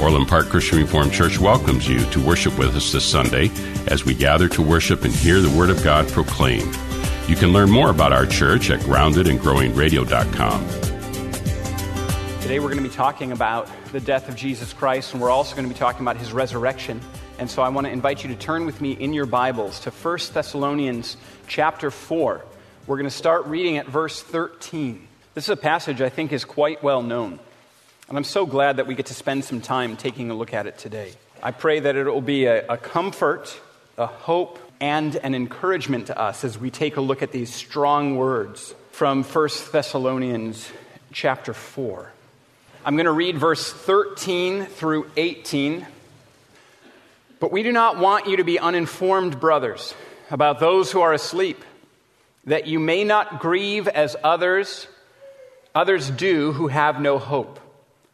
Orland Park Christian Reformed Church welcomes you to worship with us this Sunday as we gather to worship and hear the Word of God proclaimed. You can learn more about our church at groundedandgrowingradio.com. Today we're going to be talking about the death of Jesus Christ, and we're also going to be talking about his resurrection. And so I want to invite you to turn with me in your Bibles to 1 Thessalonians chapter 4. We're going to start reading at verse 13. This is a passage I think is quite well known. And I'm so glad that we get to spend some time taking a look at it today. I pray that it will be a, a, comfort, a hope, and an encouragement to us as we take a look at these strong words from 1 Thessalonians chapter 4. I'm going to read verse 13 through 18. But we do not want you to be uninformed, brothers, about those who are asleep, that you may not grieve as others others do who have no hope.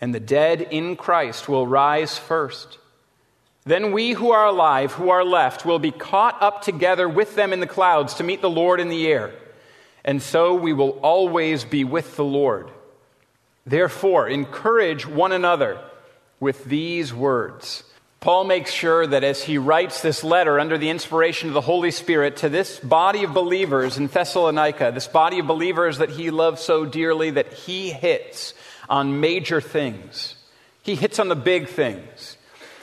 and the dead in Christ will rise first. Then we who are alive, who are left, will be caught up together with them in the clouds to meet the Lord in the air. And so we will always be with the Lord. Therefore, encourage one another with these words. Paul makes sure that as he writes this letter under the inspiration of the Holy Spirit to this body of believers in Thessalonica, this body of believers that he loves so dearly that he hits on major things. He hits on the big things.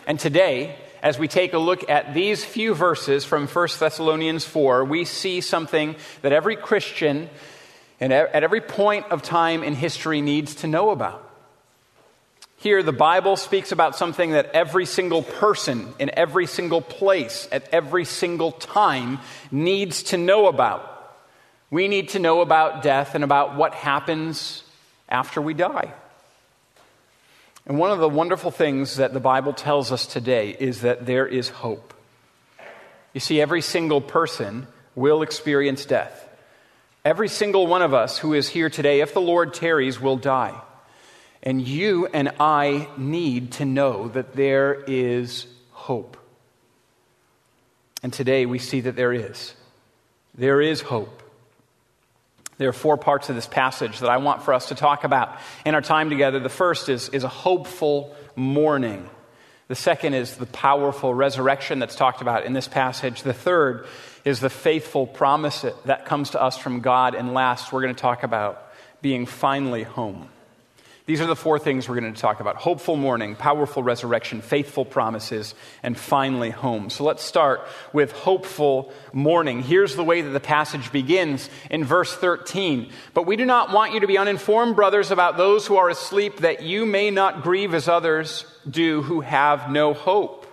And today, as we take a look at these few verses from 1 Thessalonians 4, we see something that every Christian and at every point of time in history needs to know about. Here, the Bible speaks about something that every single person in every single place at every single time needs to know about. We need to know about death and about what happens after we die. And one of the wonderful things that the Bible tells us today is that there is hope. You see, every single person will experience death. Every single one of us who is here today, if the Lord tarries, will die. And you and I need to know that there is hope. And today we see that there is. There is hope. There are four parts of this passage that I want for us to talk about in our time together. The first is, is a hopeful mourning. The second is the powerful resurrection that's talked about in this passage. The third is the faithful promise that comes to us from God. And last, we're going to talk about being finally home. These are the four things we're going to talk about hopeful mourning, powerful resurrection, faithful promises, and finally home. So let's start with hopeful mourning. Here's the way that the passage begins in verse 13. But we do not want you to be uninformed, brothers, about those who are asleep, that you may not grieve as others do who have no hope.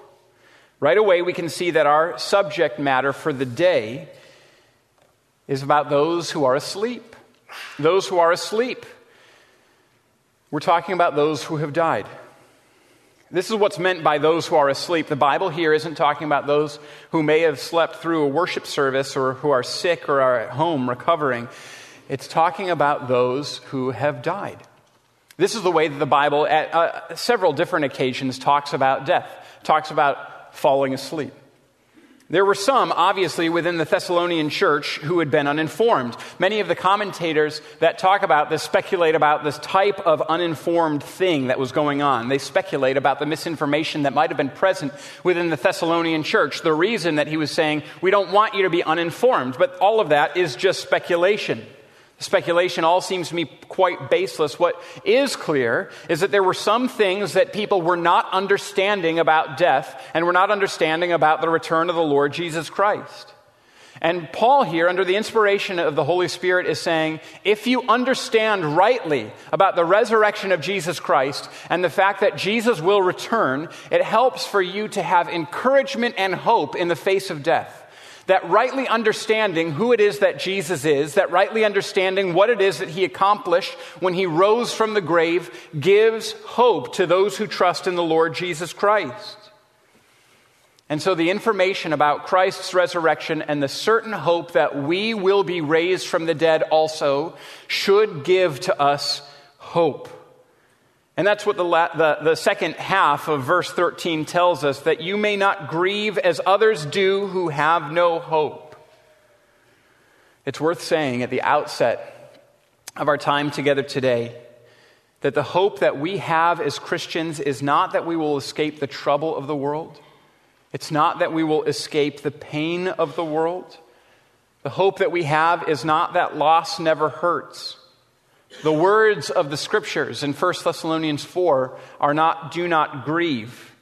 Right away, we can see that our subject matter for the day is about those who are asleep. Those who are asleep. We're talking about those who have died. This is what's meant by those who are asleep. The Bible here isn't talking about those who may have slept through a worship service or who are sick or are at home recovering. It's talking about those who have died. This is the way that the Bible, at uh, several different occasions, talks about death, talks about falling asleep. There were some, obviously, within the Thessalonian church who had been uninformed. Many of the commentators that talk about this speculate about this type of uninformed thing that was going on. They speculate about the misinformation that might have been present within the Thessalonian church. The reason that he was saying, we don't want you to be uninformed. But all of that is just speculation. Speculation all seems to me quite baseless. What is clear is that there were some things that people were not understanding about death and were not understanding about the return of the Lord Jesus Christ. And Paul, here, under the inspiration of the Holy Spirit, is saying if you understand rightly about the resurrection of Jesus Christ and the fact that Jesus will return, it helps for you to have encouragement and hope in the face of death that rightly understanding who it is that Jesus is, that rightly understanding what it is that he accomplished when he rose from the grave, gives hope to those who trust in the Lord Jesus Christ. And so, the information about Christ's resurrection and the certain hope that we will be raised from the dead also should give to us hope. And that's what the, la- the, the second half of verse 13 tells us that you may not grieve as others do who have no hope. It's worth saying at the outset of our time together today that the hope that we have as Christians is not that we will escape the trouble of the world, it's not that we will escape the pain of the world. The hope that we have is not that loss never hurts. The words of the scriptures in 1 Thessalonians 4 are not do not grieve.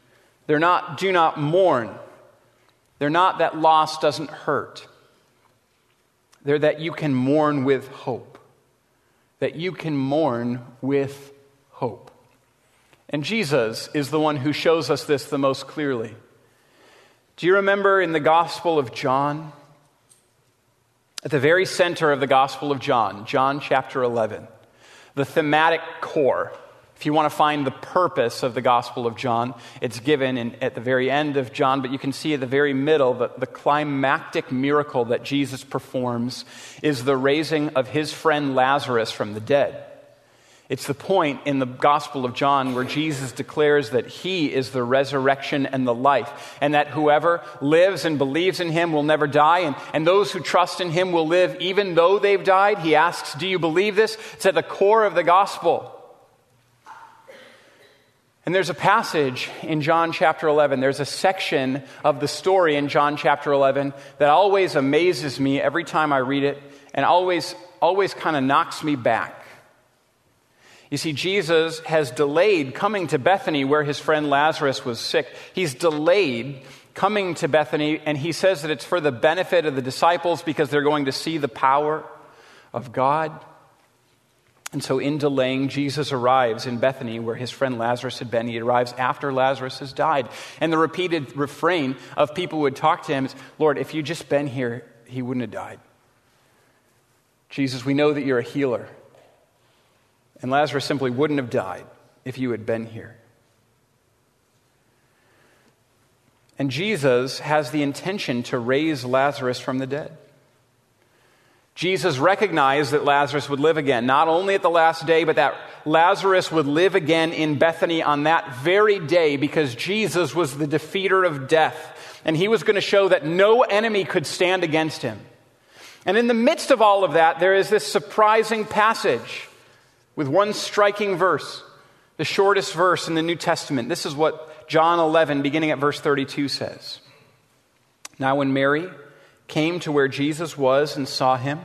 They're not do not mourn. They're not that loss doesn't hurt. They're that you can mourn with hope. That you can mourn with hope. And Jesus is the one who shows us this the most clearly. Do you remember in the Gospel of John? At the very center of the Gospel of John, John chapter 11 the thematic core. If you want to find the purpose of the Gospel of John, it's given in, at the very end of John, but you can see at the very middle that the climactic miracle that Jesus performs is the raising of his friend Lazarus from the dead. It's the point in the Gospel of John where Jesus declares that he is the resurrection and the life, and that whoever lives and believes in him will never die, and, and those who trust in him will live even though they've died. He asks, Do you believe this? It's at the core of the Gospel. And there's a passage in John chapter 11, there's a section of the story in John chapter 11 that always amazes me every time I read it and always, always kind of knocks me back. You see, Jesus has delayed coming to Bethany where his friend Lazarus was sick. He's delayed coming to Bethany, and he says that it's for the benefit of the disciples because they're going to see the power of God. And so, in delaying, Jesus arrives in Bethany where his friend Lazarus had been. He arrives after Lazarus has died. And the repeated refrain of people who would talk to him is Lord, if you'd just been here, he wouldn't have died. Jesus, we know that you're a healer. And Lazarus simply wouldn't have died if you had been here. And Jesus has the intention to raise Lazarus from the dead. Jesus recognized that Lazarus would live again, not only at the last day, but that Lazarus would live again in Bethany on that very day because Jesus was the defeater of death. And he was going to show that no enemy could stand against him. And in the midst of all of that, there is this surprising passage with one striking verse, the shortest verse in the New Testament. This is what John 11, beginning at verse 32, says. Now, when Mary came to where Jesus was and saw him,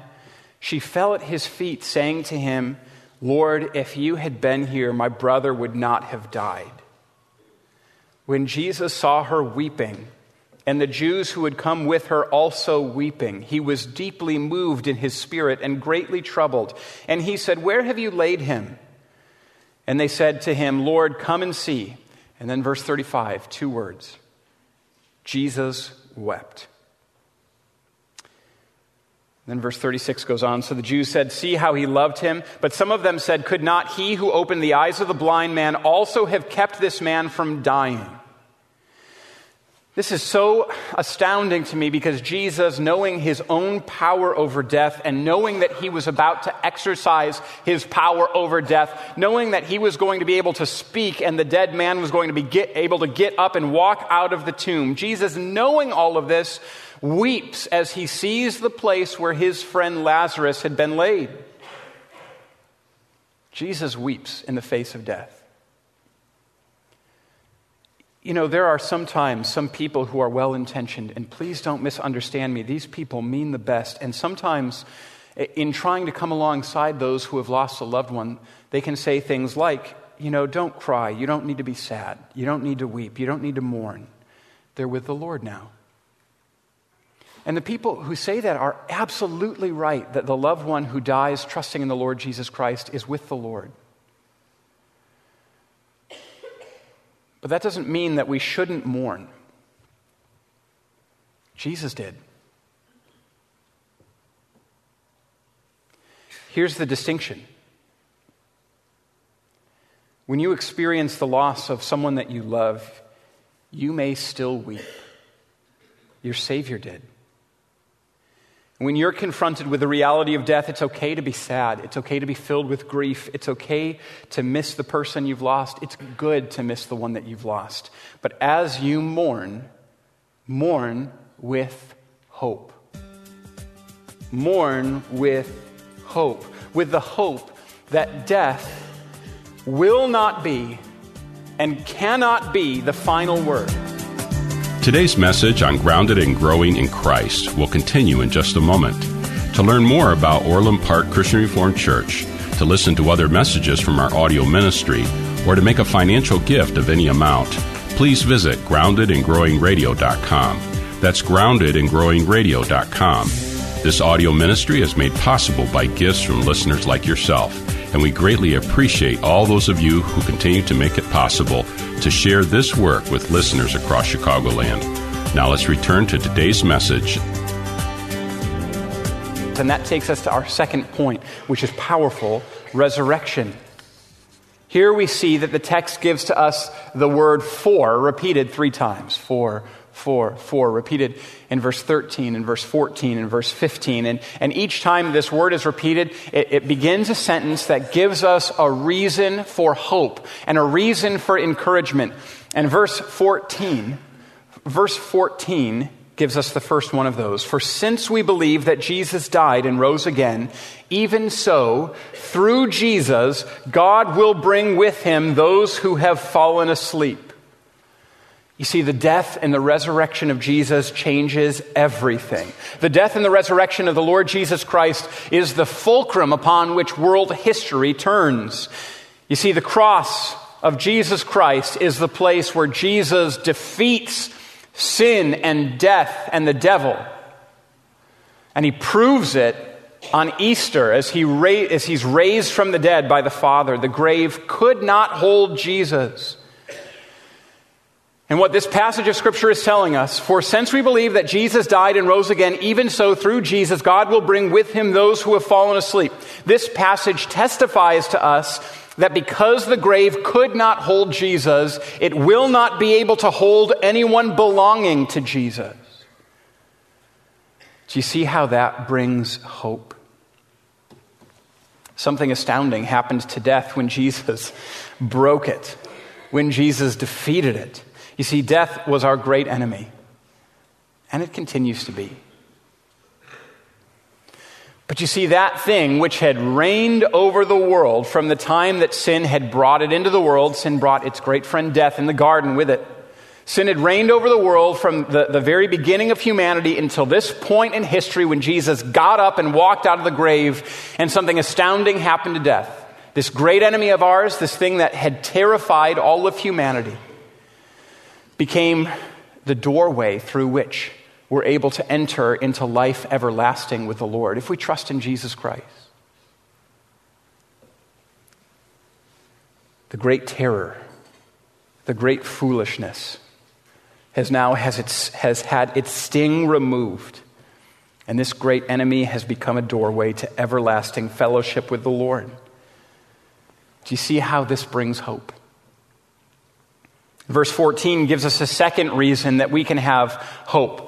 she fell at his feet, saying to him, Lord, if you had been here, my brother would not have died. When Jesus saw her weeping, and the Jews who had come with her also weeping. He was deeply moved in his spirit and greatly troubled. And he said, Where have you laid him? And they said to him, Lord, come and see. And then, verse 35, two words Jesus wept. Then verse 36 goes on. So the Jews said, See how he loved him. But some of them said, Could not he who opened the eyes of the blind man also have kept this man from dying? This is so astounding to me because Jesus, knowing his own power over death and knowing that he was about to exercise his power over death, knowing that he was going to be able to speak and the dead man was going to be get, able to get up and walk out of the tomb, Jesus, knowing all of this, weeps as he sees the place where his friend Lazarus had been laid. Jesus weeps in the face of death. You know, there are sometimes some people who are well intentioned, and please don't misunderstand me. These people mean the best. And sometimes, in trying to come alongside those who have lost a loved one, they can say things like, you know, don't cry. You don't need to be sad. You don't need to weep. You don't need to mourn. They're with the Lord now. And the people who say that are absolutely right that the loved one who dies trusting in the Lord Jesus Christ is with the Lord. But that doesn't mean that we shouldn't mourn. Jesus did. Here's the distinction. When you experience the loss of someone that you love, you may still weep. Your Savior did. When you're confronted with the reality of death, it's okay to be sad. It's okay to be filled with grief. It's okay to miss the person you've lost. It's good to miss the one that you've lost. But as you mourn, mourn with hope. Mourn with hope. With the hope that death will not be and cannot be the final word. Today's message on grounded and growing in Christ will continue in just a moment. To learn more about Orland Park Christian Reformed Church, to listen to other messages from our audio ministry, or to make a financial gift of any amount, please visit groundedandgrowingradio.com. That's groundedandgrowingradio.com. This audio ministry is made possible by gifts from listeners like yourself, and we greatly appreciate all those of you who continue to make it possible to share this work with listeners across Chicagoland. Now let's return to today's message. And that takes us to our second point, which is powerful resurrection. Here we see that the text gives to us the word for repeated three times. For, for, for, repeated in verse 13, in verse 14, in verse 15. And, and each time this word is repeated, it, it begins a sentence that gives us a reason for hope and a reason for encouragement. And verse 14, verse 14 gives us the first one of those. For since we believe that Jesus died and rose again, even so, through Jesus, God will bring with him those who have fallen asleep. You see, the death and the resurrection of Jesus changes everything. The death and the resurrection of the Lord Jesus Christ is the fulcrum upon which world history turns. You see, the cross of Jesus Christ is the place where Jesus defeats sin and death and the devil. And he proves it on Easter as, he ra- as he's raised from the dead by the Father. The grave could not hold Jesus. And what this passage of Scripture is telling us, for since we believe that Jesus died and rose again, even so through Jesus, God will bring with him those who have fallen asleep. This passage testifies to us that because the grave could not hold Jesus, it will not be able to hold anyone belonging to Jesus. Do you see how that brings hope? Something astounding happened to death when Jesus broke it, when Jesus defeated it. You see, death was our great enemy, and it continues to be. But you see, that thing which had reigned over the world from the time that sin had brought it into the world, sin brought its great friend death in the garden with it. Sin had reigned over the world from the, the very beginning of humanity until this point in history when Jesus got up and walked out of the grave, and something astounding happened to death. This great enemy of ours, this thing that had terrified all of humanity became the doorway through which we're able to enter into life everlasting with the Lord if we trust in Jesus Christ. The great terror, the great foolishness has now has, its, has had its sting removed. And this great enemy has become a doorway to everlasting fellowship with the Lord. Do you see how this brings hope? Verse 14 gives us a second reason that we can have hope.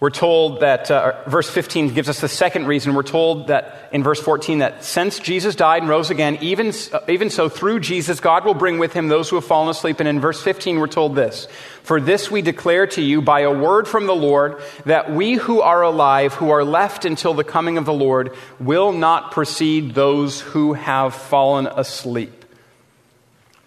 We're told that, uh, verse 15 gives us the second reason. We're told that in verse 14 that since Jesus died and rose again, even, uh, even so through Jesus, God will bring with him those who have fallen asleep. And in verse 15, we're told this For this we declare to you by a word from the Lord that we who are alive, who are left until the coming of the Lord, will not precede those who have fallen asleep.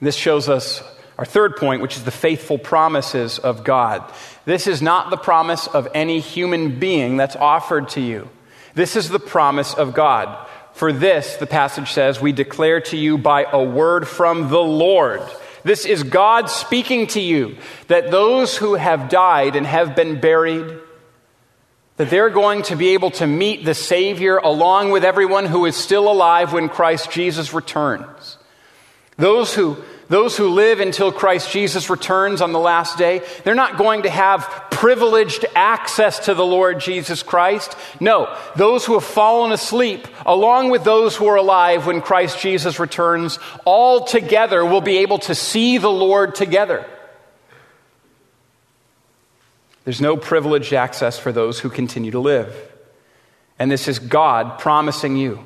This shows us our third point, which is the faithful promises of God. This is not the promise of any human being that's offered to you. This is the promise of God. For this, the passage says, we declare to you by a word from the Lord. This is God speaking to you that those who have died and have been buried, that they're going to be able to meet the Savior along with everyone who is still alive when Christ Jesus returns. Those who those who live until Christ Jesus returns on the last day, they're not going to have privileged access to the Lord Jesus Christ. No, those who have fallen asleep, along with those who are alive when Christ Jesus returns, all together will be able to see the Lord together. There's no privileged access for those who continue to live. And this is God promising you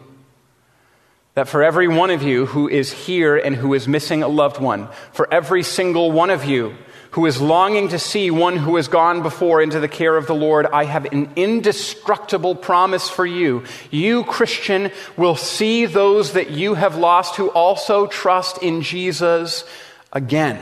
that for every one of you who is here and who is missing a loved one, for every single one of you who is longing to see one who has gone before into the care of the Lord, I have an indestructible promise for you. You, Christian, will see those that you have lost who also trust in Jesus again.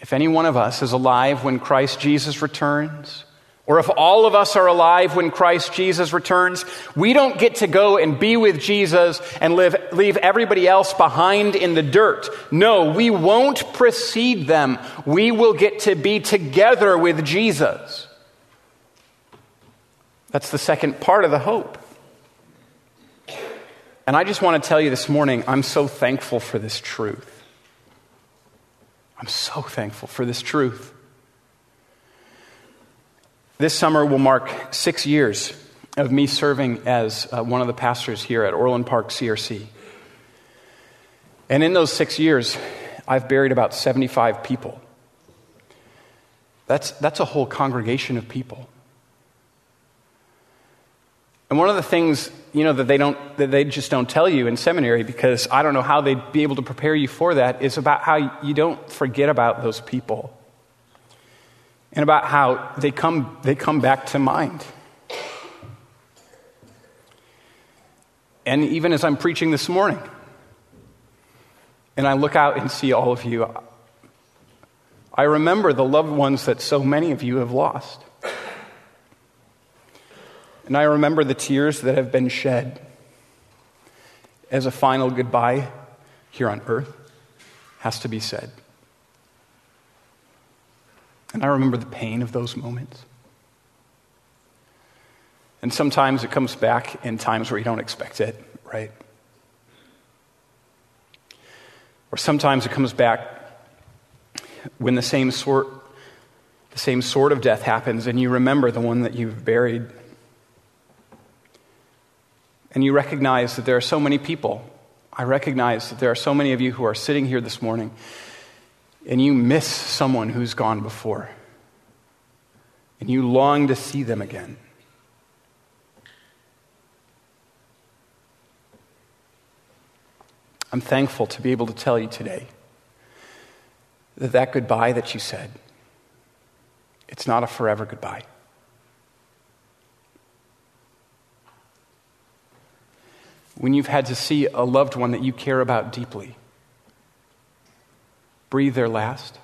If any one of us is alive when Christ Jesus returns, or if all of us are alive when Christ Jesus returns, we don't get to go and be with Jesus and live, leave everybody else behind in the dirt. No, we won't precede them. We will get to be together with Jesus. That's the second part of the hope. And I just want to tell you this morning, I'm so thankful for this truth. I'm so thankful for this truth. This summer will mark six years of me serving as uh, one of the pastors here at Orland Park CRC. And in those six years, I've buried about 75 people. That's, that's a whole congregation of people. And one of the things, you know, that they, don't, that they just don't tell you in seminary, because I don't know how they'd be able to prepare you for that, is about how you don't forget about those people and about how they come, they come back to mind. And even as I'm preaching this morning, and I look out and see all of you, I remember the loved ones that so many of you have lost. And I remember the tears that have been shed as a final goodbye here on earth has to be said. And I remember the pain of those moments. And sometimes it comes back in times where you don't expect it, right? Or sometimes it comes back when the same sort the same sort of death happens and you remember the one that you've buried. And you recognize that there are so many people. I recognize that there are so many of you who are sitting here this morning and you miss someone who's gone before, and you long to see them again. I'm thankful to be able to tell you today that that goodbye that you said, it's not a forever goodbye. When you've had to see a loved one that you care about deeply, breathe their last,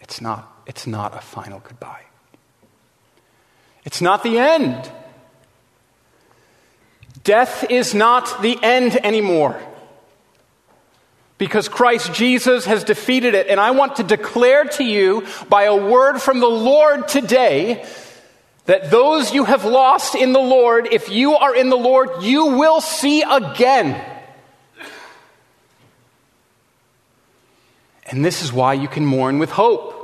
it's not, it's not a final goodbye. It's not the end. Death is not the end anymore because Christ Jesus has defeated it. And I want to declare to you by a word from the Lord today that those you have lost in the Lord, if you are in the Lord, you will see again. And this is why you can mourn with hope.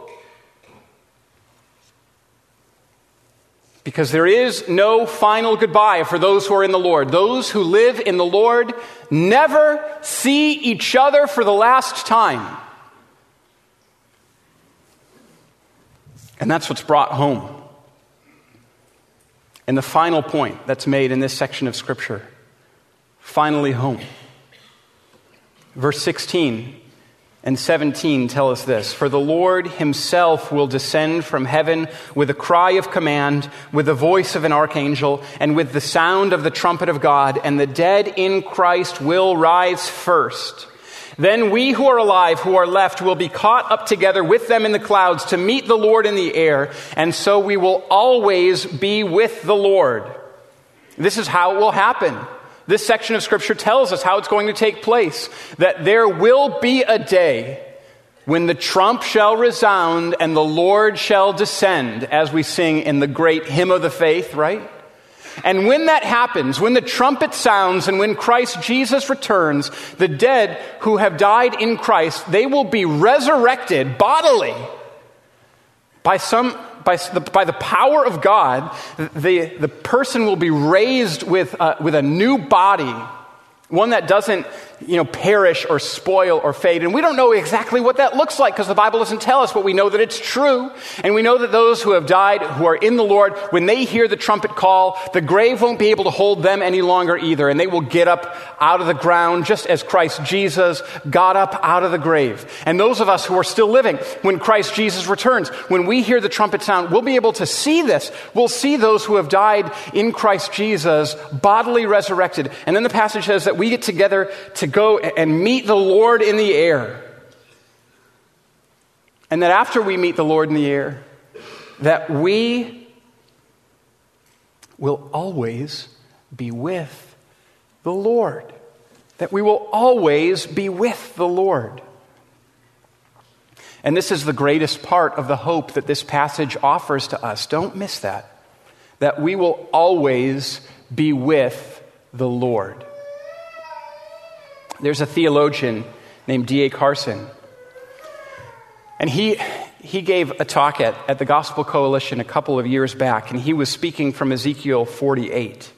Because there is no final goodbye for those who are in the Lord. Those who live in the Lord never see each other for the last time. And that's what's brought home. And the final point that's made in this section of Scripture finally home. Verse 16 and 17 tell us this For the Lord himself will descend from heaven with a cry of command, with the voice of an archangel, and with the sound of the trumpet of God, and the dead in Christ will rise first. Then we who are alive, who are left, will be caught up together with them in the clouds to meet the Lord in the air, and so we will always be with the Lord. This is how it will happen. This section of Scripture tells us how it's going to take place that there will be a day when the trump shall resound and the Lord shall descend, as we sing in the great hymn of the faith, right? And when that happens, when the trumpet sounds and when Christ Jesus returns, the dead who have died in Christ, they will be resurrected bodily by some by the, by the power of God, the, the person will be raised with, uh, with a new body, one that doesn't you know, perish or spoil or fade. And we don't know exactly what that looks like because the Bible doesn't tell us, but we know that it's true. And we know that those who have died, who are in the Lord, when they hear the trumpet call, the grave won't be able to hold them any longer either. And they will get up out of the ground just as Christ Jesus got up out of the grave. And those of us who are still living, when Christ Jesus returns, when we hear the trumpet sound, we'll be able to see this. We'll see those who have died in Christ Jesus bodily resurrected. And then the passage says that we get together to go and meet the Lord in the air. And that after we meet the Lord in the air, that we will always be with the Lord. That we will always be with the Lord. And this is the greatest part of the hope that this passage offers to us. Don't miss that. That we will always be with the Lord. There's a theologian named D.A. Carson, and he, he gave a talk at, at the Gospel Coalition a couple of years back, and he was speaking from Ezekiel 48.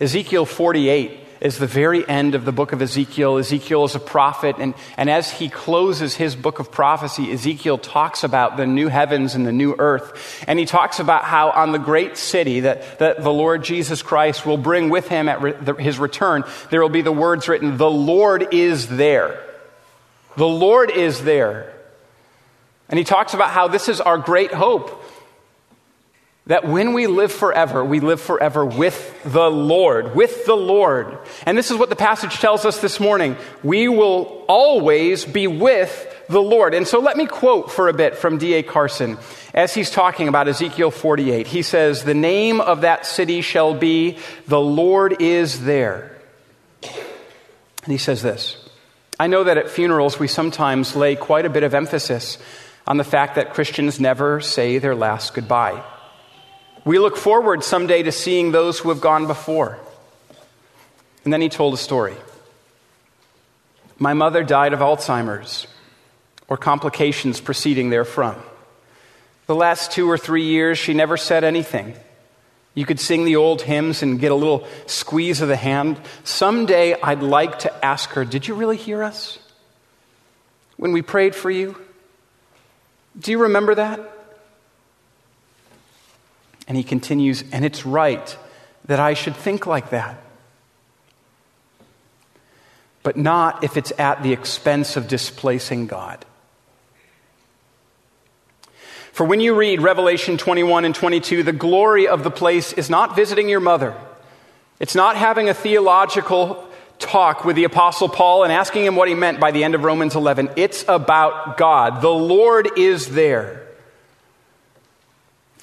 Ezekiel 48 is the very end of the book of Ezekiel. Ezekiel is a prophet, and, and as he closes his book of prophecy, Ezekiel talks about the new heavens and the new earth. And he talks about how on the great city that, that the Lord Jesus Christ will bring with him at re, the, his return, there will be the words written, The Lord is there. The Lord is there. And he talks about how this is our great hope that when we live forever, we live forever with the Lord, with the Lord. And this is what the passage tells us this morning. We will always be with the Lord. And so let me quote for a bit from D.A. Carson as he's talking about Ezekiel 48. He says, The name of that city shall be, The Lord is there. And he says this I know that at funerals we sometimes lay quite a bit of emphasis on the fact that Christians never say their last goodbye. We look forward someday to seeing those who have gone before. And then he told a story. My mother died of Alzheimer's or complications proceeding therefrom. The last two or three years, she never said anything. You could sing the old hymns and get a little squeeze of the hand. Someday I'd like to ask her, Did you really hear us? When we prayed for you? Do you remember that? And he continues, and it's right that I should think like that. But not if it's at the expense of displacing God. For when you read Revelation 21 and 22, the glory of the place is not visiting your mother. It's not having a theological talk with the Apostle Paul and asking him what he meant by the end of Romans 11. It's about God. The Lord is there.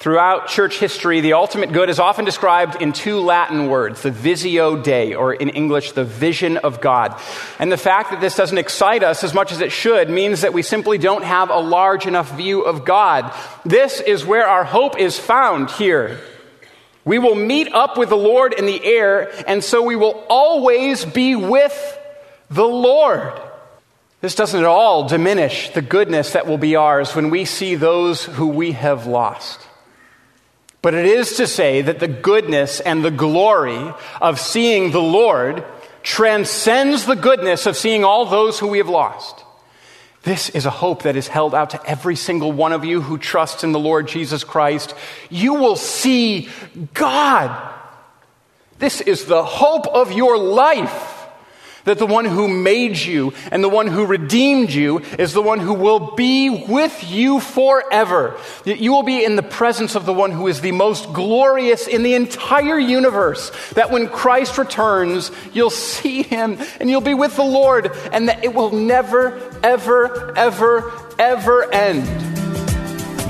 Throughout church history, the ultimate good is often described in two Latin words, the visio Dei, or in English, the vision of God. And the fact that this doesn't excite us as much as it should means that we simply don't have a large enough view of God. This is where our hope is found here. We will meet up with the Lord in the air, and so we will always be with the Lord. This doesn't at all diminish the goodness that will be ours when we see those who we have lost. But it is to say that the goodness and the glory of seeing the Lord transcends the goodness of seeing all those who we have lost. This is a hope that is held out to every single one of you who trusts in the Lord Jesus Christ. You will see God. This is the hope of your life that the one who made you and the one who redeemed you is the one who will be with you forever. That you will be in the presence of the one who is the most glorious in the entire universe. That when Christ returns, you'll see him and you'll be with the Lord and that it will never, ever, ever, ever end.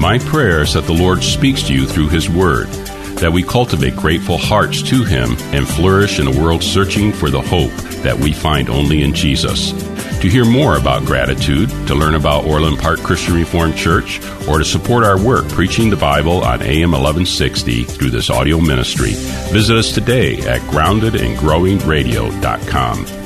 My prayer is that the Lord speaks to you through his word that we cultivate grateful hearts to Him and flourish in a world searching for the hope that we find only in Jesus. To hear more about gratitude, to learn about Orland Park Christian Reformed Church, or to support our work preaching the Bible on AM 1160 through this audio ministry, visit us today at groundedandgrowingradio.com.